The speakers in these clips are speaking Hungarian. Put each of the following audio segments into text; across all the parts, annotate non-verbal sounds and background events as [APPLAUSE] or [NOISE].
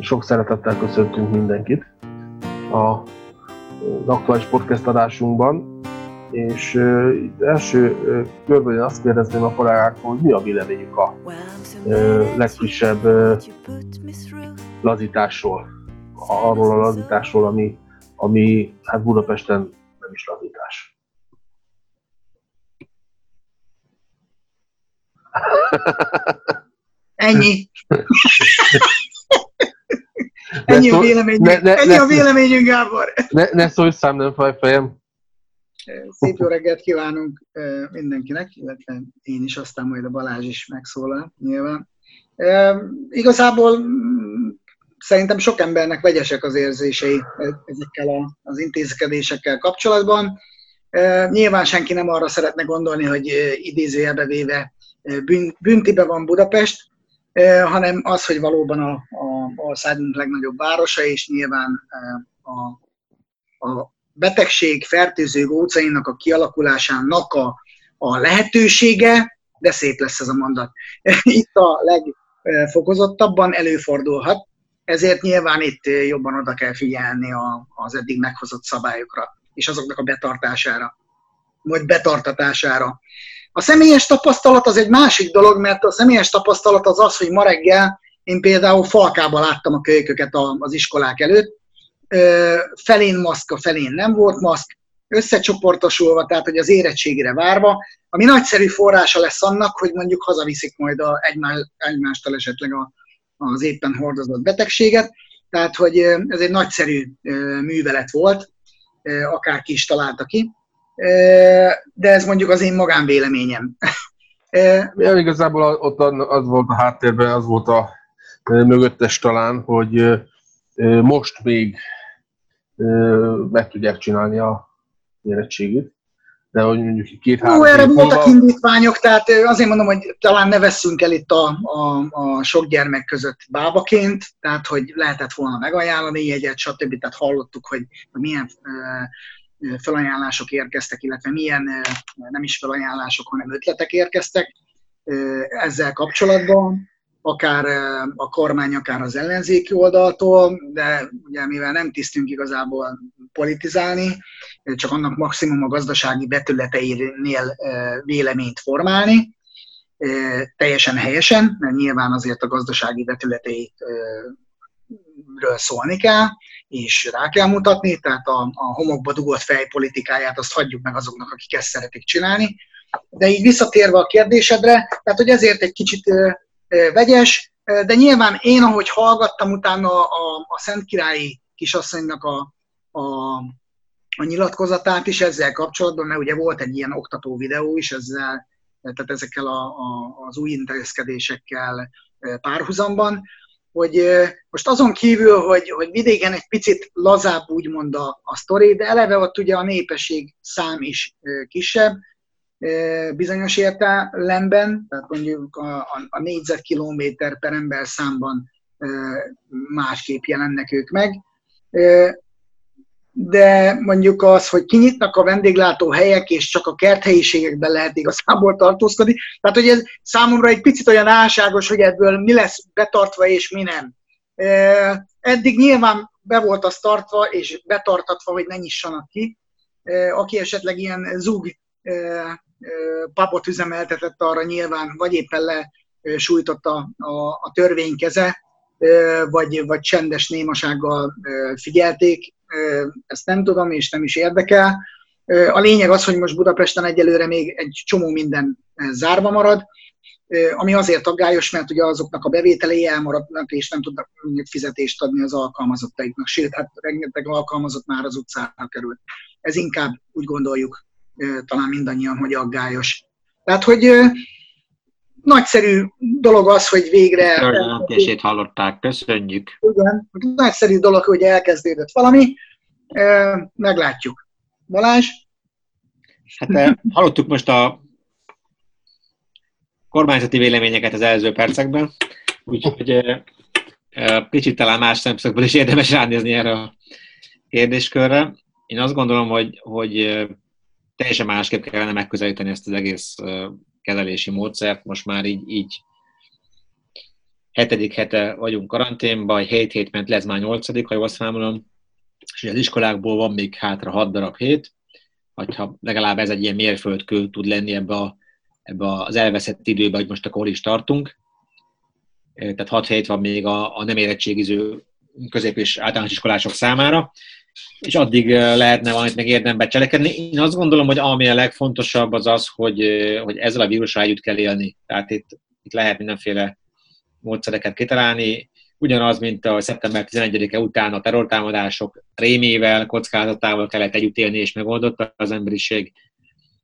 Sok szeretettel köszöntünk mindenkit a, az aktuális podcast adásunkban, és uh, első uh, körben én azt kérdezném a kollégáktól, hogy mi a véleményük a uh, legfrissebb uh, lazításról, arról a lazításról, ami, ami hát Budapesten nem is lazítás. Ennyi. [LAUGHS] Ennyi a, vélemény, ne, ne, ennyi ne, a véleményünk, Gábor. Ne, ne szólj szám, nem faj fejem. Szép jó reggelt kívánunk mindenkinek, illetve én is, aztán majd a Balázs is megszólal nyilván. Igazából mm, szerintem sok embernek vegyesek az érzései ezekkel az intézkedésekkel kapcsolatban. Nyilván senki nem arra szeretne gondolni, hogy idézőjelbe véve büntibe van Budapest, hanem az, hogy valóban a, a országunk legnagyobb városa, és nyilván a, a betegség fertőző gócainak a kialakulásának a, a lehetősége, de szép lesz ez a mondat, [LAUGHS] itt a legfokozottabban előfordulhat, ezért nyilván itt jobban oda kell figyelni a, az eddig meghozott szabályokra, és azoknak a betartására, vagy betartatására. A személyes tapasztalat az egy másik dolog, mert a személyes tapasztalat az az, hogy ma reggel én például falkában láttam a kölyköket az iskolák előtt, felén a felén nem volt maszk, összecsoportosulva, tehát hogy az érettségére várva, ami nagyszerű forrása lesz annak, hogy mondjuk hazaviszik majd a egymás, egymástól esetleg a, az éppen hordozott betegséget. Tehát, hogy ez egy nagyszerű művelet volt, akárki is találta ki de ez mondjuk az én magánvéleményem. Ja, igazából ott az volt a háttérben, az volt a mögöttes talán, hogy most még meg tudják csinálni a érettségét, de hogy mondjuk két-három erre voltak indítványok, tehát azért mondom, hogy talán ne veszünk el itt a, a, a sok gyermek között bábaként, tehát hogy lehetett volna megajánlani jegyet, stb. Tehát hallottuk, hogy milyen felajánlások érkeztek, illetve milyen nem is felajánlások, hanem ötletek érkeztek ezzel kapcsolatban, akár a kormány, akár az ellenzéki oldaltól, de ugye mivel nem tisztünk igazából politizálni, csak annak maximum a gazdasági betületeinél véleményt formálni, teljesen helyesen, mert nyilván azért a gazdasági vetületeit ről szólni kell, és rá kell mutatni, tehát a, a homokba dugott fejpolitikáját azt hagyjuk meg azoknak, akik ezt szeretik csinálni. De így visszatérve a kérdésedre, tehát hogy ezért egy kicsit ö, ö, vegyes, de nyilván én, ahogy hallgattam utána a, a Szentkirályi kisasszonynak a, a, a nyilatkozatát is ezzel kapcsolatban, mert ugye volt egy ilyen oktató videó is ezzel, tehát ezekkel a, a, az új intézkedésekkel párhuzamban, hogy most azon kívül, hogy, hogy vidéken egy picit lazább úgymond a, a sztori, de eleve ott ugye a népesség szám is kisebb, bizonyos értelemben, tehát mondjuk a, a, a négyzetkilométer per ember számban másképp jelennek ők meg de mondjuk az, hogy kinyitnak a vendéglátó helyek, és csak a kerthelyiségekben lehet igazából tartózkodni. Tehát, hogy ez számomra egy picit olyan álságos, hogy ebből mi lesz betartva, és mi nem. Eddig nyilván be volt az tartva, és betartatva, hogy ne nyissanak ki. Aki esetleg ilyen zug papot üzemeltetett arra nyilván, vagy éppen lesújtotta a, a törvénykeze, vagy, vagy csendes némasággal figyelték, ezt nem tudom, és nem is érdekel. A lényeg az, hogy most Budapesten egyelőre még egy csomó minden zárva marad, ami azért aggályos, mert ugye azoknak a bevételei elmaradnak, és nem tudnak fizetést adni az alkalmazottaiknak, sőt, hát rengeteg alkalmazott már az utcára került. Ez inkább úgy gondoljuk talán mindannyian, hogy aggályos. Tehát, hogy nagyszerű dolog az, hogy végre... Jelentését hallották, köszönjük. Igen, nagyszerű dolog, hogy elkezdődött valami. Meglátjuk. Balázs? Hát hallottuk most a kormányzati véleményeket az előző percekben, úgyhogy kicsit talán más szemszögből is érdemes ránézni erre a kérdéskörre. Én azt gondolom, hogy, hogy teljesen másképp kellene megközelíteni ezt az egész kezelési módszert most már így, így hetedik hete vagyunk karanténban, 7 hét ment le, ez már nyolcadik, ha jól számolom, és az iskolákból van még hátra 6 darab hét, hogyha legalább ez egy ilyen mérföldkő tud lenni ebbe, a, ebbe az elveszett időbe, hogy most akkor is tartunk. Tehát 6 hét van még a, a nem érettségiző közép- és általános iskolások számára, és addig lehetne valamit meg érdembe cselekedni. Én azt gondolom, hogy ami a legfontosabb az az, hogy, hogy ezzel a vírussal együtt kell élni. Tehát itt, itt lehet mindenféle módszereket kitalálni, ugyanaz, mint a szeptember 11-e után a terrortámadások rémével, kockázatával kellett együtt élni, és megoldotta. Az emberiség,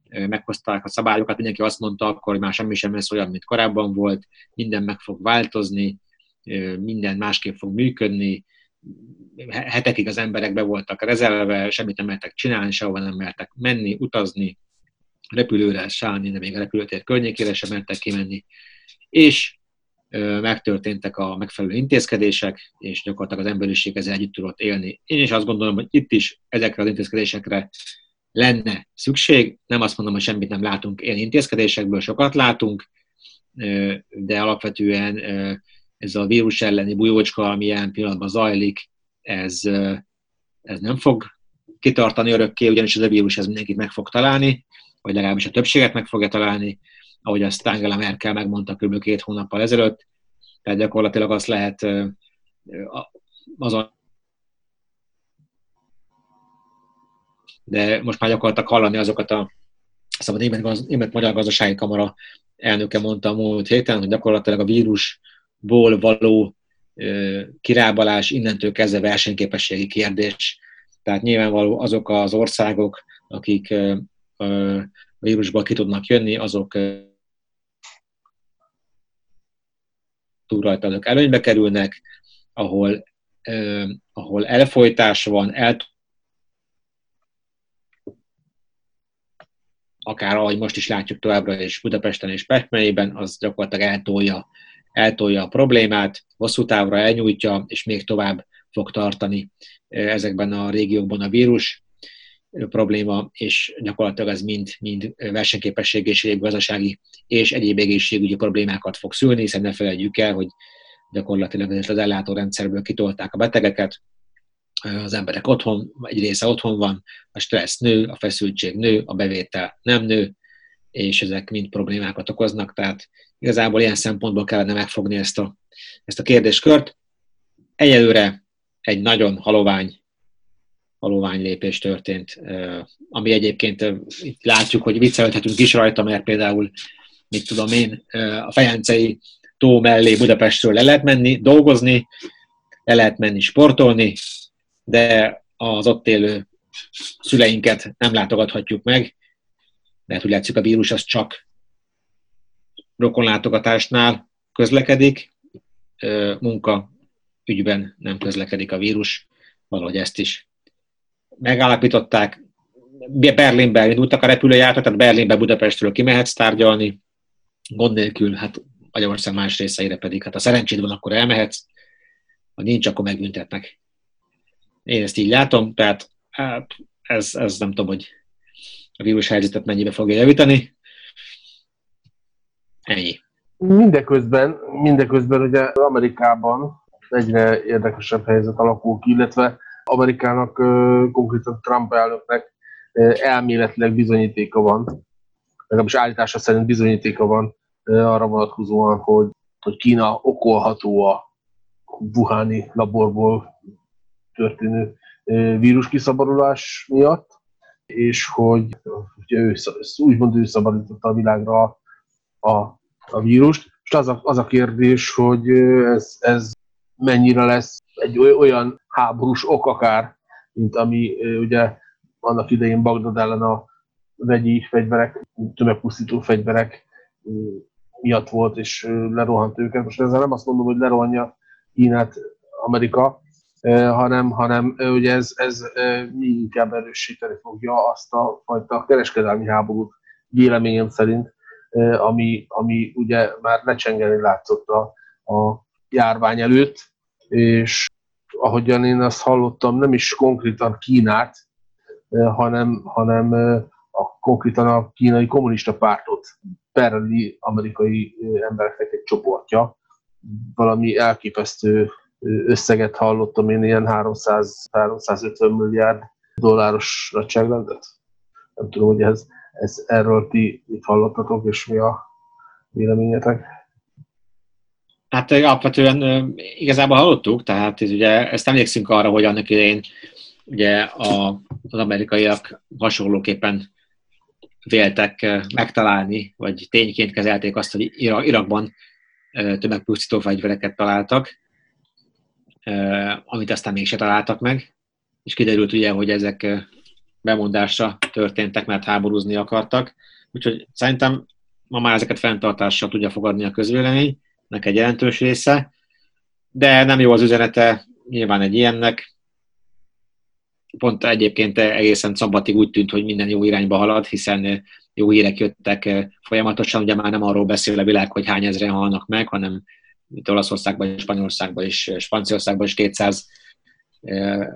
meghozták a szabályokat, mindenki azt mondta akkor, hogy már semmi sem lesz olyan, mint korábban volt, minden meg fog változni, minden másképp fog működni, hetekig az emberek be voltak rezelve, semmit nem mertek csinálni, sehova nem mertek menni, utazni, repülőre szállni, de még a repülőtér környékére sem mertek kimenni, és megtörténtek a megfelelő intézkedések, és gyakorlatilag az emberiség ezzel együtt tudott élni. Én is azt gondolom, hogy itt is ezekre az intézkedésekre lenne szükség. Nem azt mondom, hogy semmit nem látunk ilyen intézkedésekből, sokat látunk, de alapvetően ez a vírus elleni bujócska, ami ilyen pillanatban zajlik, ez, ez nem fog kitartani örökké, ugyanis ez a vírus ez mindenkit meg fog találni, vagy legalábbis a többséget meg fogja találni, ahogy azt Angela Merkel megmondta kb. két hónappal ezelőtt. Tehát gyakorlatilag azt lehet azon de most már gyakorlatilag hallani azokat a szabad német, német magyar gazdasági kamara elnöke mondta a múlt héten, hogy gyakorlatilag a vírusból való kirábalás innentől kezdve versenyképességi kérdés. Tehát nyilvánvaló azok az országok, akik a vírusból ki tudnak jönni, azok túlrajta előnybe kerülnek, ahol, ahol elfolytás van, el akár ahogy most is látjuk továbbra is Budapesten és Pestmelyében, az gyakorlatilag eltolja, eltolja a problémát, hosszú távra elnyújtja, és még tovább fog tartani ezekben a régiókban a vírus probléma, és gyakorlatilag ez mind, mind versenyképesség és gazdasági és egyéb egészségügyi problémákat fog szülni, hiszen ne felejtjük el, hogy gyakorlatilag az ellátórendszerből kitolták a betegeket, az emberek otthon, egy része otthon van, a stressz nő, a feszültség nő, a bevétel nem nő, és ezek mind problémákat okoznak, tehát igazából ilyen szempontból kellene megfogni ezt a, ezt a kérdéskört. Egyelőre egy nagyon halovány, halovány lépés történt, ami egyébként itt látjuk, hogy viccelődhetünk is rajta, mert például, mit tudom én, a Fejencei tó mellé Budapestről le lehet menni, dolgozni, le lehet menni sportolni, de az ott élő szüleinket nem látogathatjuk meg, mert úgy látszik a vírus az csak rokonlátogatásnál közlekedik, munka ügyben nem közlekedik a vírus, valahogy ezt is megállapították. Berlinbe indultak a repülőjáratok, tehát Berlinbe Budapestről kimehetsz tárgyalni, gond nélkül, hát Magyarország más részeire pedig, hát ha szerencséd van, akkor elmehetsz, ha nincs, akkor megbüntetnek. Én ezt így látom, tehát hát ez, ez nem tudom, hogy a vírus helyzetet mennyibe fogja javítani. Ennyi. Mindeközben, mindeközben ugye Amerikában egyre érdekesebb helyzet alakul ki, illetve Amerikának konkrétan Trump elnöknek elméletileg bizonyítéka van, legalábbis állítása szerint bizonyítéka van arra vonatkozóan, hogy, hogy Kína okolható a Wuhani laborból történő vírus kiszabadulás miatt, és hogy ugye ő, úgymond ő szabadította a világra a, a, vírust. És az a, az a kérdés, hogy ez, ez mennyire lesz egy olyan háborús ok akár, mint ami ugye annak idején Bagdad ellen a vegyi fegyverek, tömegpusztító fegyverek miatt volt, és lerohant őket. Most ezzel nem azt mondom, hogy lerohanja Kínát Amerika, hanem, hanem ugye ez, ez mi inkább erősíteni fogja azt a fajta kereskedelmi háborút véleményem szerint, ami, ami ugye már lecsengeni látszott a, a járvány előtt, és ahogyan én azt hallottam, nem is konkrétan Kínát, hanem, hanem a, konkrétan a kínai kommunista pártot pereli amerikai embereknek egy csoportja, valami elképesztő összeget hallottam én, ilyen 300-350 milliárd dolláros nagyságrendet. Nem tudom, hogy ez, ez erről ti mit hallottatok, és mi a véleményetek? Hát alapvetően igazából hallottuk, tehát ugye ezt emlékszünk arra, hogy annak idején ugye a, az amerikaiak hasonlóképpen véltek megtalálni, vagy tényként kezelték azt, hogy Irakban tömegpusztító fegyvereket találtak, amit aztán mégse találtak meg, és kiderült ugye, hogy ezek bemondásra történtek, mert háborúzni akartak. Úgyhogy szerintem ma már ezeket fenntartással tudja fogadni a közvélemény, nek egy jelentős része, de nem jó az üzenete nyilván egy ilyennek. Pont egyébként egészen szombatig úgy tűnt, hogy minden jó irányba halad, hiszen jó hírek jöttek folyamatosan, ugye már nem arról beszél a világ, hogy hány ezeren halnak meg, hanem itt Olaszországban, Spanyolországban és Franciaországban is 200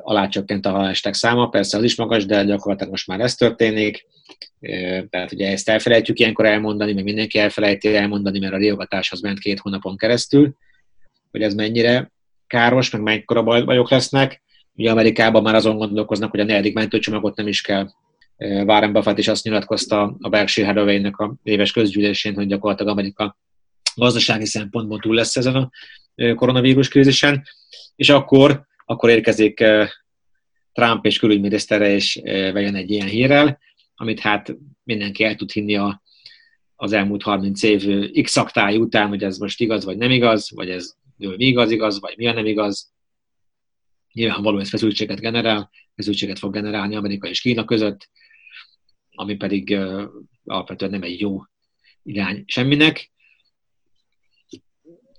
alá csökkent a halálestek száma, persze az is magas, de gyakorlatilag most már ez történik. Tehát ugye ezt elfelejtjük ilyenkor elmondani, meg mindenki elfelejti elmondani, mert a riogatás az ment két hónapon keresztül, hogy ez mennyire káros, meg mekkora bajok lesznek. Ugye Amerikában már azon gondolkoznak, hogy a negyedik mentőcsomagot nem is kell. Warren Buffett is azt nyilatkozta a Berkshire Hathaway-nek a éves közgyűlésén, hogy gyakorlatilag Amerika gazdasági szempontból túl lesz ezen a koronavírus krízisen, és akkor akkor érkezik Trump és külügyminisztere, és vegyen egy ilyen hírrel, amit hát mindenki el tud hinni a, az elmúlt 30 év x aktály után, hogy ez most igaz vagy nem igaz, vagy ez mi igaz, igaz, vagy mi a nem igaz. Nyilvánvalóan ez feszültséget generál, feszültséget fog generálni Amerika és Kína között, ami pedig alapvetően nem egy jó irány semminek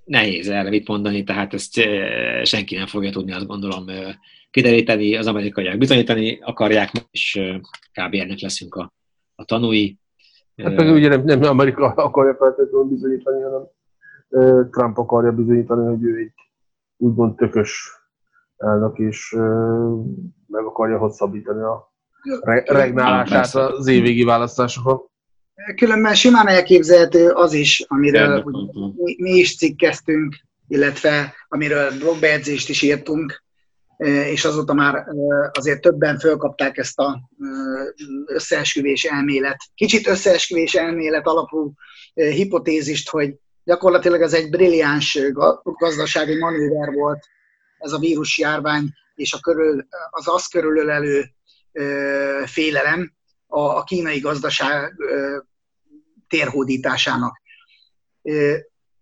nehéz erre mit mondani, tehát ezt senki nem fogja tudni, azt gondolom, kideríteni, az amerikaiak bizonyítani akarják, és kb. ennek leszünk a, a tanúi. Hát meg ugye nem, nem Amerika akarja feltétlenül bizonyítani, hanem Trump akarja bizonyítani, hogy ő egy úgymond tökös elnök, és meg akarja hosszabbítani a regnálását az évvégi választásokon. Különben simán elképzelhető az is, amiről mi, mi is cikkeztünk, illetve amiről blogbejegyzést is írtunk, és azóta már azért többen fölkapták ezt a összeesküvés elmélet, kicsit összeesküvés elmélet alapú hipotézist, hogy gyakorlatilag ez egy brilliáns gazdasági manőver volt, ez a vírusjárvány és a körül, az azt körülölelő félelem, a, a kínai gazdaság térhódításának.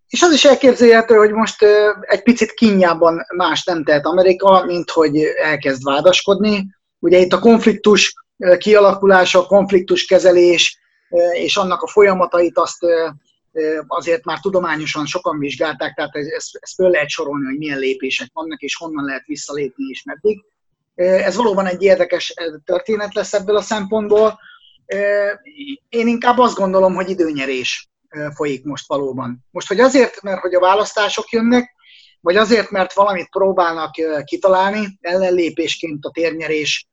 És az is elképzelhető, hogy most egy picit kínjában más nem tehet Amerika, mint hogy elkezd vádaskodni. Ugye itt a konfliktus kialakulása, a konfliktus kezelés és annak a folyamatait azt azért már tudományosan sokan vizsgálták, tehát ezt, ezt föl lehet sorolni, hogy milyen lépések vannak, és honnan lehet visszalépni, és meddig. Ez valóban egy érdekes történet lesz ebből a szempontból. Én inkább azt gondolom, hogy időnyerés folyik most valóban. Most, hogy azért, mert hogy a választások jönnek, vagy azért, mert valamit próbálnak kitalálni ellenlépésként a térnyerés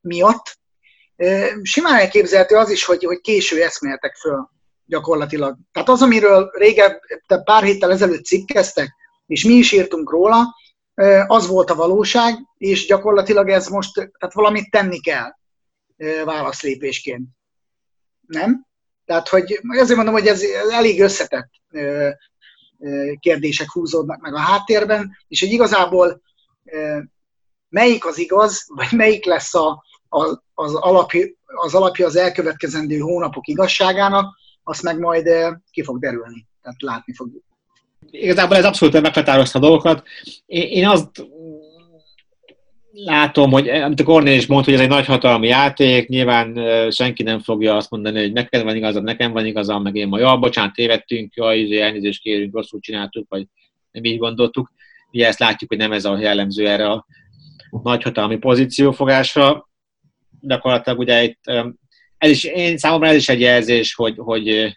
miatt, simán elképzelhető az is, hogy, hogy késő eszméltek föl gyakorlatilag. Tehát az, amiről régen, pár héttel ezelőtt cikkeztek, és mi is írtunk róla, az volt a valóság, és gyakorlatilag ez most, tehát valamit tenni kell válaszlépésként. Nem? Tehát, hogy azért mondom, hogy ez elég összetett kérdések húzódnak meg a háttérben, és hogy igazából melyik az igaz, vagy melyik lesz a, a, az, alapja, az alapja az elkövetkezendő hónapok igazságának, azt meg majd ki fog derülni. Tehát látni fogjuk. Igazából ez abszolút meghatározta a dolgokat. Én azt látom, hogy amit a Kornél is mondta, hogy ez egy nagyhatalmi játék, nyilván senki nem fogja azt mondani, hogy neked van igazad, nekem van igazam, meg én ma, ja, bocsánat, tévedtünk, jaj, izé, elnézést kérünk, rosszul csináltuk, vagy nem így gondoltuk. Ugye ezt látjuk, hogy nem ez a jellemző erre a nagyhatalmi pozíciófogásra. Gyakorlatilag ugye itt, ez is, én számomra ez is egy jelzés, hogy, hogy,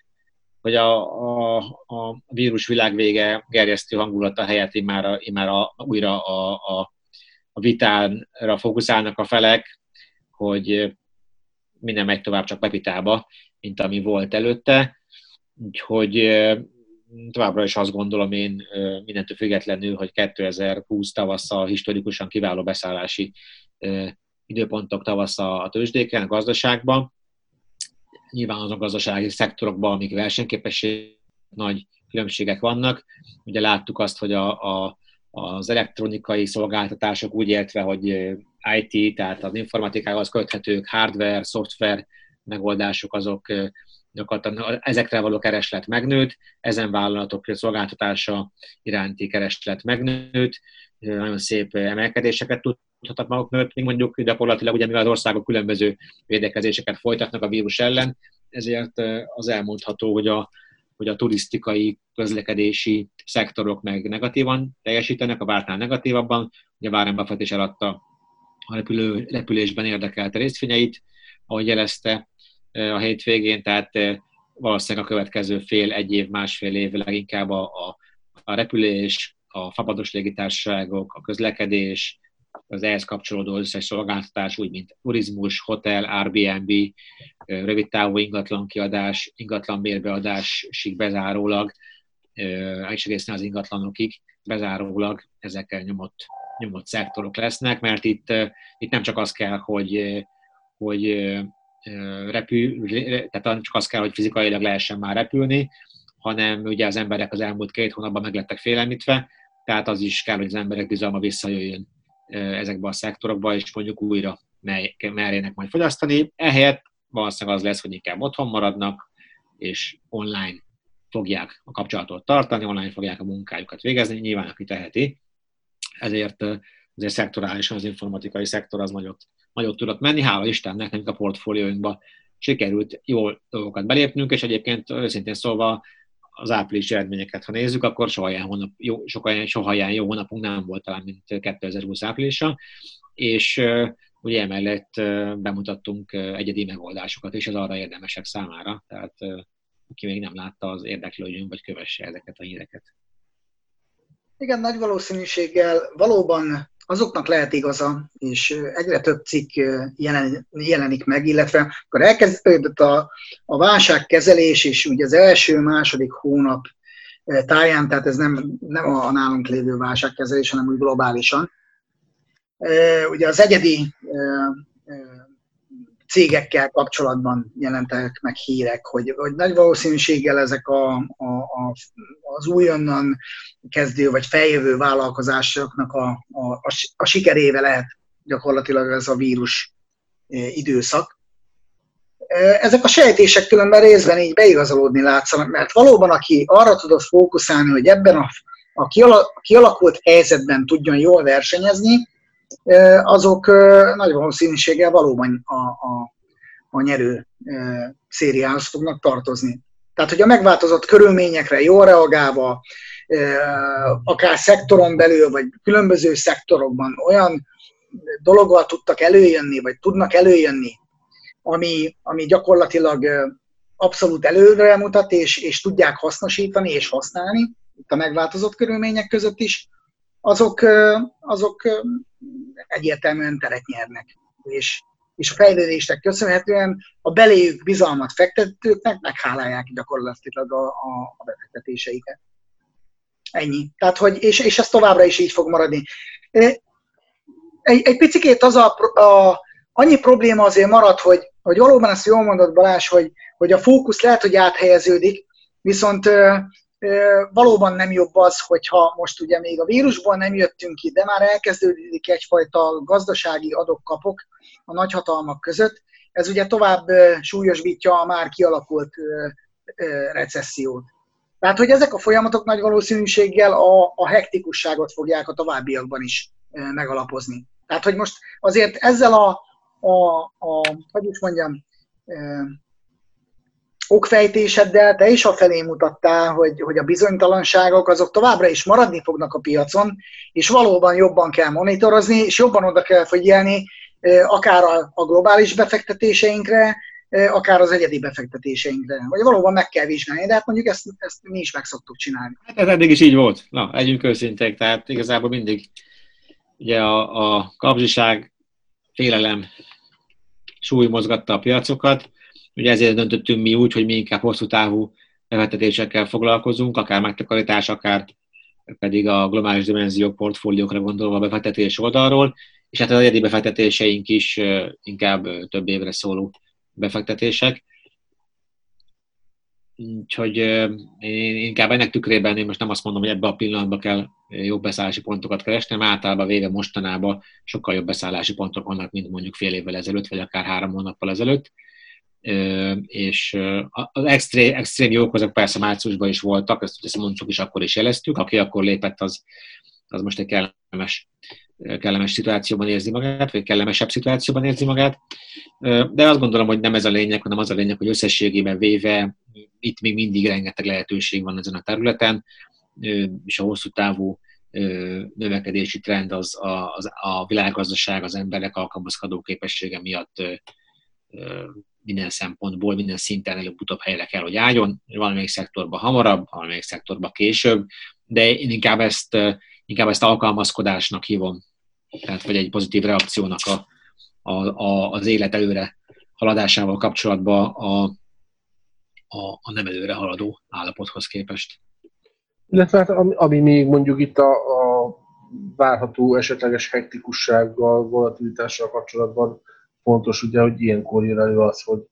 hogy a, a, a vírus világvége gerjesztő hangulata helyett immár, immár a, újra a, a a vitára fókuszálnak a felek, hogy minden megy tovább csak Pepitába, mint ami volt előtte. Úgyhogy továbbra is azt gondolom én mindentől függetlenül, hogy 2020 tavasszal historikusan kiváló beszállási időpontok tavasza a tőzsdéken, a gazdaságban. Nyilván azon gazdasági szektorokban, amik versenyképesség nagy különbségek vannak. Ugye láttuk azt, hogy a, a, az elektronikai szolgáltatások úgy értve, hogy IT, tehát az informatikához köthetők, hardware, szoftver megoldások, azok gyakorlatilag ezekre való kereslet megnőtt, ezen vállalatok szolgáltatása iránti kereslet megnőtt, nagyon szép emelkedéseket tudhatnak maguk mögött, még mondjuk gyakorlatilag ugye mivel az országok különböző védekezéseket folytatnak a vírus ellen, ezért az elmondható, hogy a, hogy a turisztikai, közlekedési szektorok meg negatívan teljesítenek, a vártnál negatívabban. Ugye Warren Buffett is eladta a repülő, repülésben érdekelte részvényeit, ahogy jelezte a hétvégén, tehát valószínűleg a következő fél, egy év, másfél év leginkább a, a, a repülés, a fapados légitársaságok, a közlekedés, az ehhez kapcsolódó összes szolgáltatás, úgy mint turizmus, hotel, Airbnb, rövid távú ingatlan kiadás, ingatlan bérbeadásig bezárólag, és egészen az ingatlanokig bezárólag ezekkel nyomott, nyomott szektorok lesznek, mert itt, itt nem csak az kell, hogy, hogy repül, tehát csak az kell, hogy fizikailag lehessen már repülni, hanem ugye az emberek az elmúlt két hónapban meglettek félelmítve, tehát az is kell, hogy az emberek bizalma visszajöjjön ezekbe a szektorokba, és mondjuk újra merjenek majd fogyasztani. Ehelyett valószínűleg az lesz, hogy inkább otthon maradnak, és online fogják a kapcsolatot tartani, online fogják a munkájukat végezni, nyilván aki teheti. Ezért azért szektorálisan az informatikai szektor az nagyot, nagyot tudott menni. Hála Istennek, nekünk a portfólióinkba sikerült jól dolgokat belépnünk, és egyébként őszintén szólva az április eredményeket, ha nézzük, akkor soha ilyen, hónap, jó, soha, soha ilyen jó hónapunk nem volt talán, mint 2020 áprilisa, és ugye emellett bemutattunk egyedi megoldásokat, és az arra érdemesek számára, tehát aki még nem látta, az érdeklődjön, vagy kövesse ezeket a híreket. Igen, nagy valószínűséggel valóban azoknak lehet igaza, és egyre több cikk jelen, jelenik meg, illetve akkor elkezdődött a, a válságkezelés, és ugye az első-második hónap táján, tehát ez nem, nem a nálunk lévő válságkezelés, hanem úgy globálisan. Ugye az egyedi cégekkel kapcsolatban jelentek meg hírek, hogy, hogy nagy valószínűséggel ezek a, a, a, az újonnan kezdő vagy feljövő vállalkozásoknak a, a, a, a sikeréve lehet gyakorlatilag ez a vírus e, időszak. E, ezek a sejtések különben részben így beigazolódni látszanak, mert valóban aki arra tudott fókuszálni, hogy ebben a, a kialakult helyzetben tudjon jól versenyezni, azok nagy valószínűséggel valóban a, a, a nyerő szériához fognak tartozni. Tehát, hogy a megváltozott körülményekre jól reagálva, akár szektoron belül, vagy különböző szektorokban olyan dologgal tudtak előjönni, vagy tudnak előjönni, ami, ami gyakorlatilag abszolút előre mutat, és, és tudják hasznosítani és használni, itt a megváltozott körülmények között is, azok, azok egyértelműen teret nyernek. És, és a fejlődésnek köszönhetően a beléjük bizalmat fektetőknek meghálálják gyakorlatilag a, a, a befektetéseiket. Ennyi. Tehát, hogy, és, és ez továbbra is így fog maradni. Egy, egy picit az a, a, annyi probléma azért marad, hogy, hogy valóban ezt jól mondott Balázs, hogy, hogy a fókusz lehet, hogy áthelyeződik, viszont valóban nem jobb az, hogyha most ugye még a vírusból nem jöttünk ki, de már elkezdődik egyfajta gazdasági adok-kapok a nagyhatalmak között. Ez ugye tovább súlyosbítja a már kialakult recessziót. Tehát, hogy ezek a folyamatok nagy valószínűséggel a, a hektikusságot fogják a továbbiakban is megalapozni. Tehát, hogy most azért ezzel a, a, a hogy is mondjam, okfejtéseddel te is a felé mutattál, hogy, hogy a bizonytalanságok azok továbbra is maradni fognak a piacon, és valóban jobban kell monitorozni, és jobban oda kell figyelni akár a, globális befektetéseinkre, akár az egyedi befektetéseinkre. Vagy valóban meg kell vizsgálni, de hát mondjuk ezt, ezt mi is meg szoktuk csinálni. Hát ez eddig is így volt. Na, legyünk őszinték, tehát igazából mindig ugye a, a kapzsiság, félelem súly mozgatta a piacokat, Ugye ezért döntöttünk mi úgy, hogy mi inkább hosszú távú befektetésekkel foglalkozunk, akár megtakarítás, akár pedig a globális dimenziók portfóliókra gondolva a befektetés oldalról, és hát az egyedi befektetéseink is inkább több évre szóló befektetések. Úgyhogy én inkább ennek tükrében én most nem azt mondom, hogy ebbe a pillanatban kell jobb beszállási pontokat keresni, hanem általában véve mostanában sokkal jobb beszállási pontok vannak, mint mondjuk fél évvel ezelőtt, vagy akár három hónappal ezelőtt. És az extrém, extrém jók azok persze márciusban is voltak, ezt, ezt mondjuk is akkor is jeleztük, aki akkor lépett, az, az most egy kellemes kellemes szituációban érzi magát, vagy kellemesebb szituációban érzi magát. De azt gondolom, hogy nem ez a lényeg, hanem az a lényeg, hogy összességében véve itt még mindig rengeteg lehetőség van ezen a területen, és a hosszú távú növekedési trend az a, az a világgazdaság, az emberek alkalmazkodó képessége miatt minden szempontból, minden szinten előbb-utóbb helyre kell, hogy álljon, valamelyik szektorban hamarabb, valamelyik szektorban később, de én inkább ezt, inkább ezt alkalmazkodásnak hívom tehát vagy egy pozitív reakciónak a, a, a, az élet előre haladásával kapcsolatban a, a, a nem előre haladó állapothoz képest. Illetve hát ami, ami még mondjuk itt a, a várható esetleges hektikussággal, volatilitással kapcsolatban fontos, ugye, hogy ilyenkor jön elő az, hogy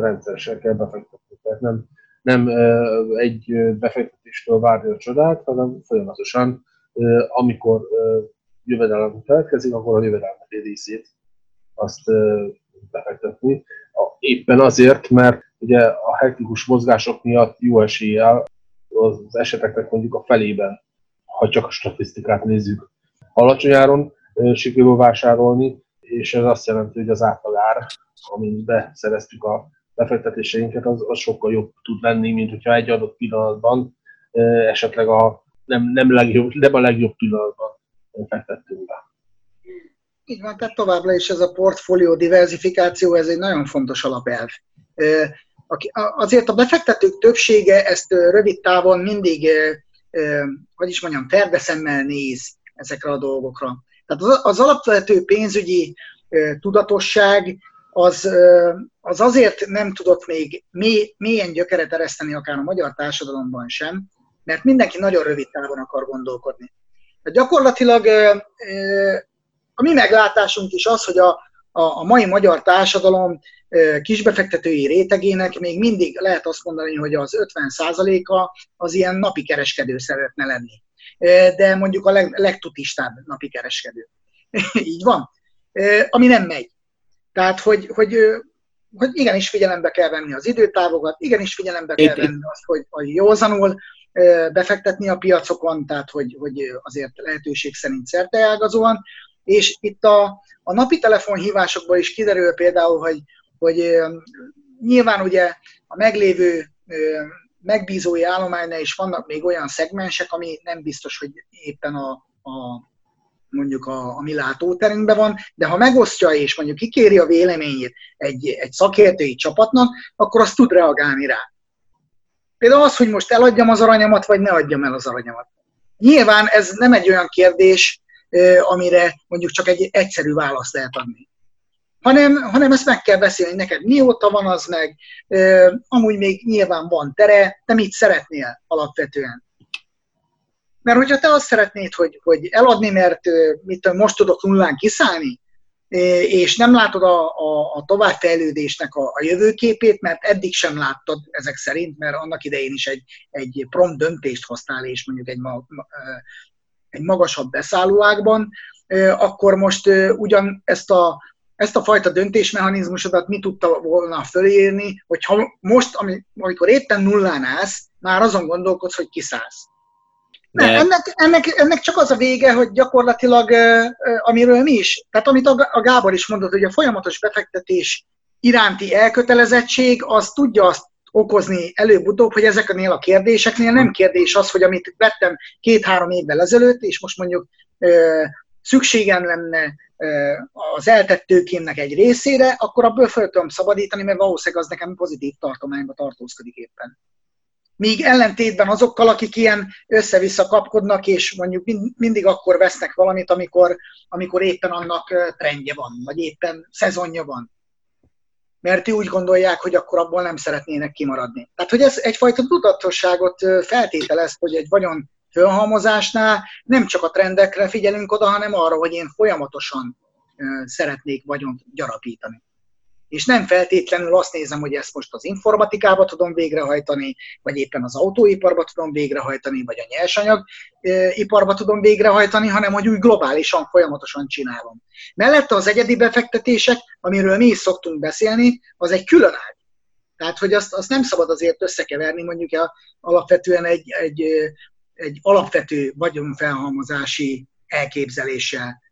rendszeresen kell befektetni. Tehát nem, nem egy befektetéstől várni a csodát, hanem folyamatosan, amikor jövedelem keletkezik, akkor a jövedelem egy részét azt befektetni. Éppen azért, mert ugye a hektikus mozgások miatt jó eséllyel az eseteknek mondjuk a felében, ha csak a statisztikát nézzük, alacsony áron sikerül vásárolni, és ez azt jelenti, hogy az átlagár, amin beszereztük a befektetéseinket, az, az sokkal jobb tud lenni, mint hogyha egy adott pillanatban esetleg a nem, nem, legjobb, nem a legjobb pillanatban fektettünk be. Így van, tehát továbbra is ez a portfólió diversifikáció, ez egy nagyon fontos alapelv. Azért a befektetők többsége ezt rövid távon mindig, hogy is mondjam, ferdeszemmel néz ezekre a dolgokra. Tehát az alapvető pénzügyi tudatosság az, az azért nem tudott még mély, mélyen gyökeret ereszteni akár a magyar társadalomban sem, mert mindenki nagyon rövid távon akar gondolkodni. Gyakorlatilag a mi meglátásunk is az, hogy a, a, a mai magyar társadalom kisbefektetői rétegének még mindig lehet azt mondani, hogy az 50%-a az ilyen napi kereskedő szeretne lenni. De mondjuk a leg, legtutistább napi kereskedő. [LAUGHS] Így van. Ami nem megy. Tehát, hogy, hogy, hogy igenis figyelembe kell venni az időtávokat, igenis figyelembe kell venni azt, hogy, hogy józanul befektetni a piacokon, tehát hogy, hogy azért lehetőség szerint szerteágazóan. És itt a, a napi telefonhívásokból is kiderül például, hogy, hogy nyilván ugye a meglévő megbízói állománynál is vannak még olyan szegmensek, ami nem biztos, hogy éppen a, a mondjuk a, a mi látóterünkben van, de ha megosztja és mondjuk kikéri a véleményét egy, egy szakértői csapatnak, akkor azt tud reagálni rá. Például az, hogy most eladjam az aranyamat, vagy ne adjam el az aranyamat. Nyilván ez nem egy olyan kérdés, amire mondjuk csak egy egyszerű választ lehet adni. Hanem, hanem ezt meg kell beszélni, neked mióta van az meg, amúgy még nyilván van tere, te mit szeretnél alapvetően. Mert hogyha te azt szeretnéd, hogy, hogy eladni, mert mit most tudok nullán kiszállni, és nem látod a, a, a továbbfejlődésnek a, a jövőképét, mert eddig sem láttad ezek szerint, mert annak idején is egy, egy prompt döntést hoztál, és mondjuk egy, ma, egy magasabb beszállóákban, akkor most ugyan ezt a, ezt a fajta döntésmechanizmusodat mi tudta volna fölírni, hogyha most, amikor éppen nullán állsz, már azon gondolkodsz, hogy kiszállsz. De... Nem, ennek, ennek, ennek csak az a vége, hogy gyakorlatilag, amiről mi is, tehát amit a Gábor is mondott, hogy a folyamatos befektetés iránti elkötelezettség, az tudja azt okozni előbb-utóbb, hogy ezeknél a kérdéseknél nem kérdés az, hogy amit vettem két-három évvel ezelőtt, és most mondjuk szükségem lenne az eltett tőkémnek egy részére, akkor abból fel tudom szabadítani, mert valószínűleg az nekem pozitív tartományba tartózkodik éppen. Míg ellentétben azokkal, akik ilyen össze-vissza kapkodnak, és mondjuk mindig akkor vesznek valamit, amikor, amikor éppen annak trendje van, vagy éppen szezonja van. mert úgy gondolják, hogy akkor abból nem szeretnének kimaradni. Tehát, hogy ez egyfajta tudatosságot feltételez, hogy egy vagyon fölhalmozásnál nem csak a trendekre figyelünk oda, hanem arra, hogy én folyamatosan szeretnék vagyont gyarapítani és nem feltétlenül azt nézem, hogy ezt most az informatikába tudom végrehajtani, vagy éppen az autóiparba tudom végrehajtani, vagy a nyersanyag iparba tudom végrehajtani, hanem hogy úgy globálisan, folyamatosan csinálom. Mellette az egyedi befektetések, amiről mi is szoktunk beszélni, az egy külön ág. Tehát, hogy azt, azt nem szabad azért összekeverni mondjuk a, alapvetően egy, egy, egy alapvető vagyonfelhalmozási elképzeléssel.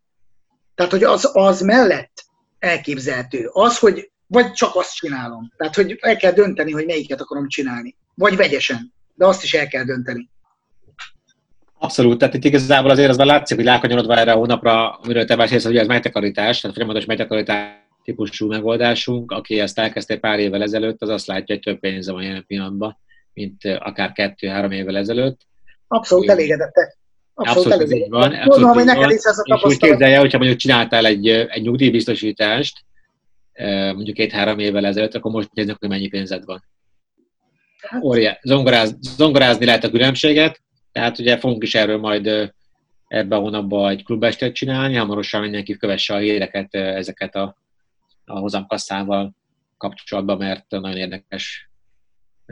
Tehát, hogy az, az mellett elképzelhető. Az, hogy vagy csak azt csinálom. Tehát, hogy el kell dönteni, hogy melyiket akarom csinálni. Vagy vegyesen. De azt is el kell dönteni. Abszolút, tehát itt igazából azért az már látszik, hogy lákanyarodva erre a hónapra, amiről te beszélsz, hogy ez megtakarítás, tehát folyamatos megtakarítás típusú megoldásunk, aki ezt elkezdte pár évvel ezelőtt, az azt látja, hogy több pénze van jelen pillanatban, mint akár kettő-három évvel ezelőtt. Abszolút elégedettek. Abszolút, abszolút így van. Abszolút Tudom, hogy neked is ez a És úgy képzelje, hogyha mondjuk csináltál egy, egy nyugdíjbiztosítást, mondjuk két-három évvel ezelőtt, akkor most nézzük, hogy mennyi pénzed van. Hát. Óriá, zongoráz, zongorázni lehet a különbséget, tehát ugye fogunk is erről majd ebben a hónapban egy klubestet csinálni, hamarosan mindenki kövesse a híreket ezeket a, a hozamkasszával kapcsolatban, mert nagyon érdekes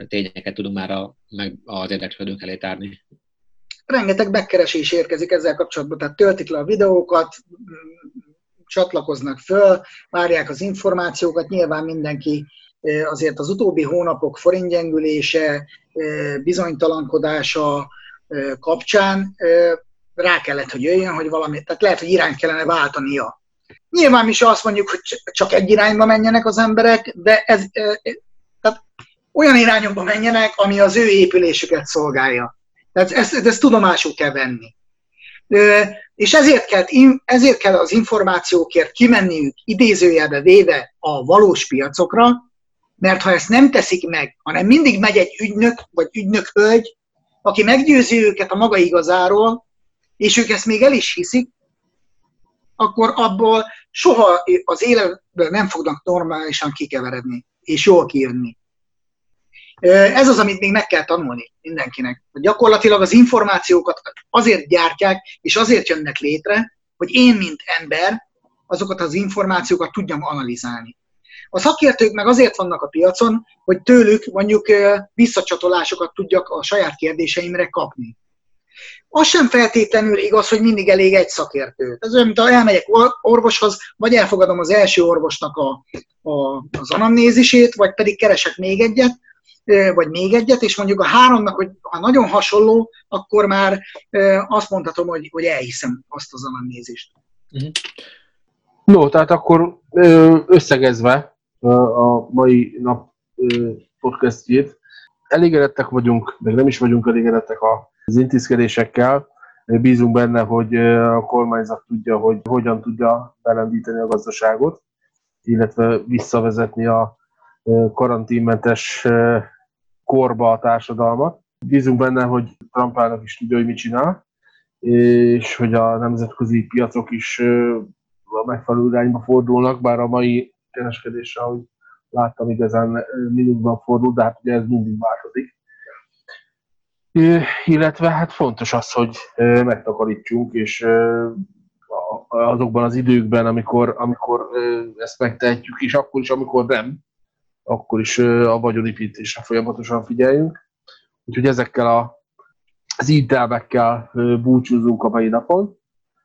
tényeket tudunk már a, meg az érdeklődők elé tárni rengeteg megkeresés érkezik ezzel kapcsolatban, tehát töltik le a videókat, csatlakoznak föl, várják az információkat, nyilván mindenki azért az utóbbi hónapok forintgyengülése, bizonytalankodása kapcsán rá kellett, hogy jöjjön, hogy valami, tehát lehet, hogy irány kellene váltania. Nyilván mi se azt mondjuk, hogy csak egy irányba menjenek az emberek, de ez, tehát olyan irányokba menjenek, ami az ő épülésüket szolgálja. Tehát ezt, ezt tudomásul kell venni. És ezért kell, ezért kell az információkért kimenniük idézőjelbe véve a valós piacokra, mert ha ezt nem teszik meg, hanem mindig megy egy ügynök vagy ügynök hölgy, aki meggyőzi őket a maga igazáról, és ők ezt még el is hiszik, akkor abból soha az életből nem fognak normálisan kikeveredni, és jól kijönni. Ez az, amit még meg kell tanulni mindenkinek. Gyakorlatilag az információkat azért gyártják, és azért jönnek létre, hogy én, mint ember, azokat az információkat tudjam analizálni. A szakértők meg azért vannak a piacon, hogy tőlük mondjuk visszacsatolásokat tudjak a saját kérdéseimre kapni. Az sem feltétlenül igaz, hogy mindig elég egy szakértő. Ez olyan, mint ha elmegyek orvoshoz, vagy elfogadom az első orvosnak a, a, az anamnézisét, vagy pedig keresek még egyet, vagy még egyet, és mondjuk a háromnak, hogy ha nagyon hasonló, akkor már azt mondhatom, hogy, hogy elhiszem azt az anamnézist. Uh-huh. No, tehát akkor összegezve a mai nap podcastjét, elégedettek vagyunk, meg nem is vagyunk elégedettek az intézkedésekkel. Bízunk benne, hogy a kormányzat tudja, hogy hogyan tudja belendíteni a gazdaságot, illetve visszavezetni a karanténmentes korba a társadalmat. Bízunk benne, hogy Trumpának is tudja, hogy mit csinál, és hogy a nemzetközi piacok is a megfelelő irányba fordulnak, bár a mai kereskedés, ahogy láttam, igazán mínuszban fordul, de hát ugye ez mindig változik. Illetve hát fontos az, hogy megtakarítsunk, és azokban az időkben, amikor, amikor ezt megtehetjük, és akkor is, amikor nem, akkor is a vagyonépítésre folyamatosan figyeljünk. Úgyhogy ezekkel a, az ítelvekkel búcsúzunk a mai napon.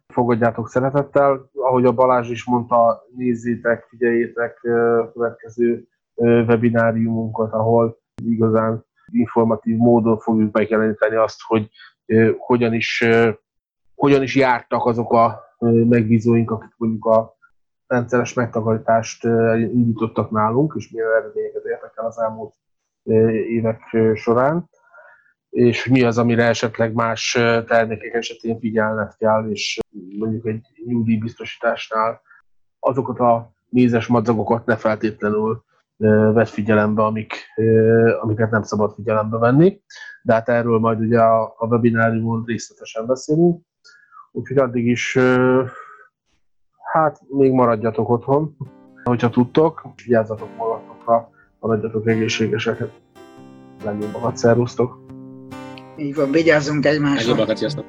Fogadjátok szeretettel. Ahogy a Balázs is mondta, nézzétek, figyeljétek a következő webináriumunkat, ahol igazán informatív módon fogjuk megjeleníteni azt, hogy hogyan is, hogyan is jártak azok a megbízóink, akik mondjuk a rendszeres megtakarítást indítottak nálunk, és milyen eredményeket értek el az elmúlt évek során, és mi az, amire esetleg más termékek esetén figyelned kell, és mondjuk egy nyugdíjbiztosításnál azokat a mézes madzagokat ne feltétlenül vett figyelembe, amik, amiket nem szabad figyelembe venni. De hát erről majd ugye a, a webináriumon részletesen beszélünk. Úgyhogy addig is Hát még maradjatok otthon, hogyha tudtok, vigyázzatok magatok nyugodtan, maradjatok egészségesek. Legjobbakat szervusztok! Így van, vigyázzunk egymásra. Legjobbakat, sziasztok!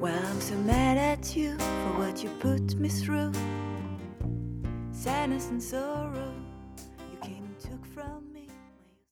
Well, I'm so mad at you for what you put me through. Sadness and sorrow